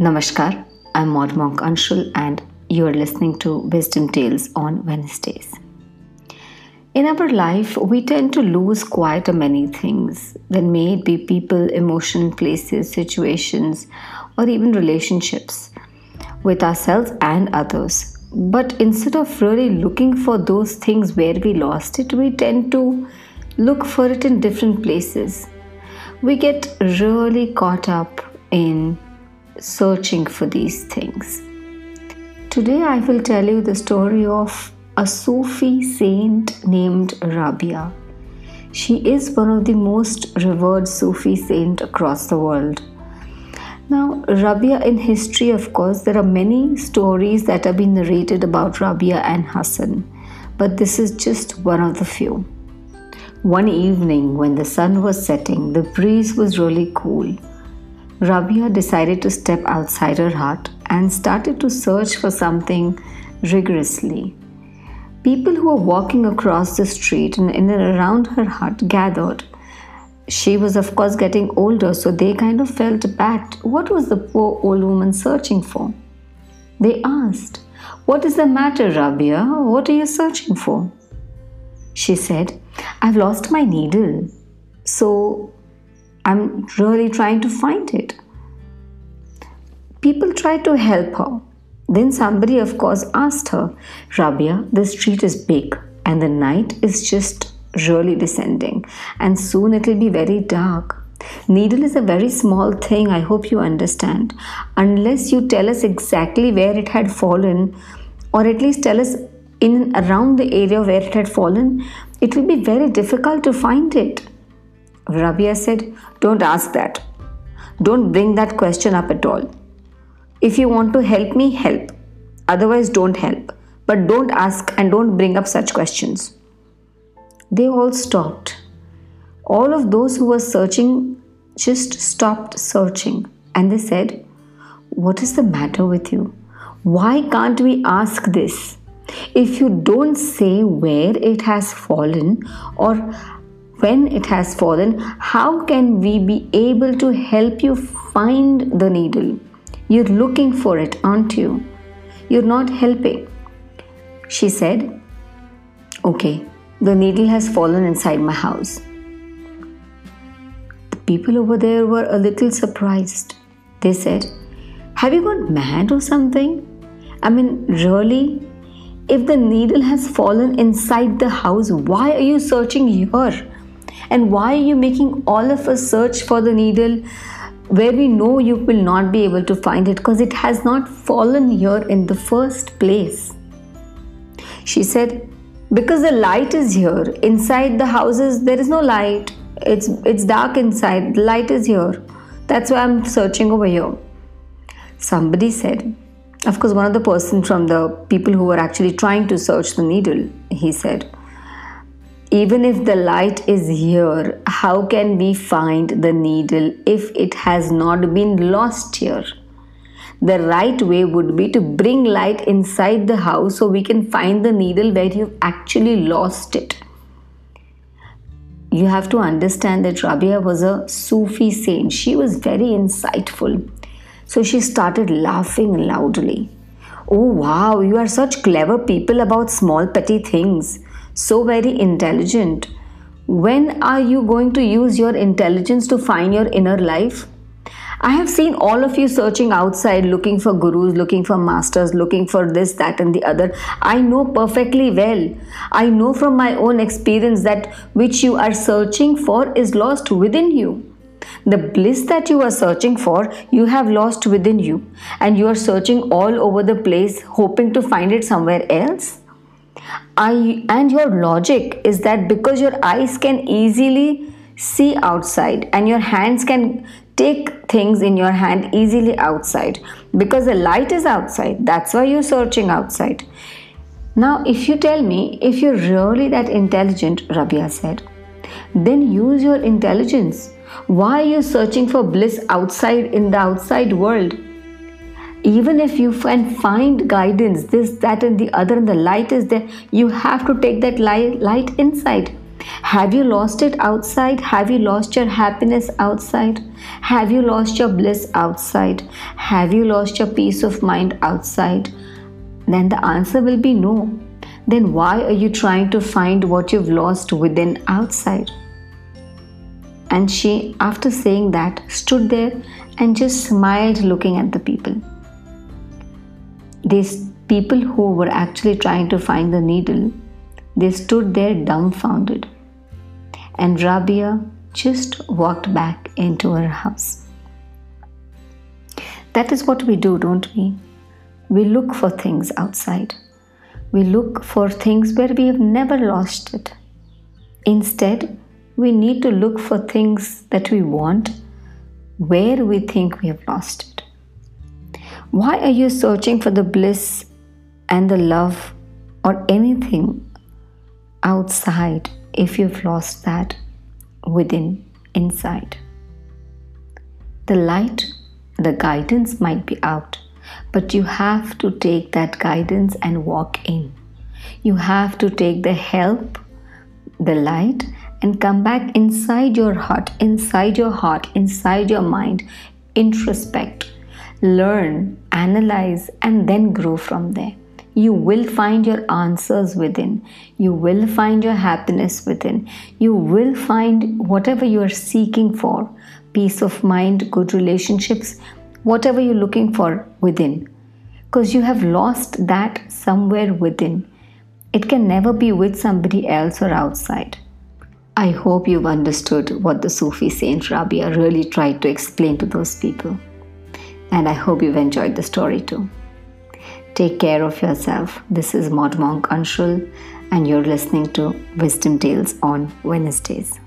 Namaskar, I'm Maud Monk Anshul, and you are listening to Wisdom Tales on Wednesdays. In our life, we tend to lose quite a many things. Then may it be people, emotion, places, situations, or even relationships with ourselves and others. But instead of really looking for those things where we lost it, we tend to look for it in different places. We get really caught up in searching for these things. Today, I will tell you the story of a Sufi saint named Rabia. She is one of the most revered Sufi saint across the world. Now, Rabia in history, of course, there are many stories that have been narrated about Rabia and Hassan, but this is just one of the few. One evening, when the sun was setting, the breeze was really cool. Rabia decided to step outside her hut and started to search for something rigorously. People who were walking across the street and in and around her hut gathered. She was, of course, getting older, so they kind of felt bad. What was the poor old woman searching for? They asked, What is the matter, Rabia? What are you searching for? She said, I've lost my needle. So I'm really trying to find it. People tried to help her. Then somebody, of course, asked her, Rabia, the street is big and the night is just really descending, and soon it'll be very dark. Needle is a very small thing, I hope you understand. Unless you tell us exactly where it had fallen, or at least tell us in around the area where it had fallen, it will be very difficult to find it. Rabia said, Don't ask that. Don't bring that question up at all. If you want to help me, help. Otherwise, don't help. But don't ask and don't bring up such questions. They all stopped. All of those who were searching just stopped searching and they said, What is the matter with you? Why can't we ask this? If you don't say where it has fallen or when it has fallen, how can we be able to help you find the needle? You're looking for it, aren't you? You're not helping. She said, Okay, the needle has fallen inside my house. The people over there were a little surprised. They said, Have you gone mad or something? I mean, really? If the needle has fallen inside the house, why are you searching here? And why are you making all of us search for the needle where we know you will not be able to find it because it has not fallen here in the first place? She said, Because the light is here. Inside the houses, there is no light. It's, it's dark inside. The light is here. That's why I'm searching over here. Somebody said, of course, one of the person from the people who were actually trying to search the needle, he said, even if the light is here, how can we find the needle if it has not been lost here? The right way would be to bring light inside the house so we can find the needle where you've actually lost it. You have to understand that Rabia was a Sufi saint. She was very insightful. So she started laughing loudly. Oh, wow, you are such clever people about small petty things so very intelligent. When are you going to use your intelligence to find your inner life? I have seen all of you searching outside, looking for gurus, looking for masters, looking for this, that, and the other. I know perfectly well. I know from my own experience that which you are searching for is lost within you. The bliss that you are searching for, you have lost within you, and you are searching all over the place, hoping to find it somewhere else. And your logic is that because your eyes can easily see outside and your hands can take things in your hand easily outside. Because the light is outside that's why you're searching outside. Now if you tell me if you're really that intelligent rabia said then use your intelligence. Why are you searching for bliss outside in the outside world even if you can find guidance this that and the other and the light is there you have to take that light, light inside Have you lost it outside? Have you lost your happiness outside? Have you lost your bliss outside? Have you lost your peace of mind outside? Then the answer will be no. Then why are you trying to find what you've lost within outside? And she, after saying that, stood there and just smiled looking at the people. These people who were actually trying to find the needle, they stood there dumbfounded. And Rabia just walked back into her house. That is what we do, don't we? We look for things outside. We look for things where we have never lost it. Instead, we need to look for things that we want where we think we have lost it. Why are you searching for the bliss and the love or anything outside if you've lost that within, inside? The light, the guidance might be out, but you have to take that guidance and walk in. You have to take the help, the light, and come back inside your heart, inside your heart, inside your mind, introspect, learn, analyze, and then grow from there. You will find your answers within. You will find your happiness within. You will find whatever you are seeking for peace of mind, good relationships, whatever you're looking for within. Because you have lost that somewhere within. It can never be with somebody else or outside. I hope you've understood what the Sufi saint Rabia really tried to explain to those people. And I hope you've enjoyed the story too. Take care of yourself. This is Mod Monk Anshul, and you're listening to Wisdom Tales on Wednesdays.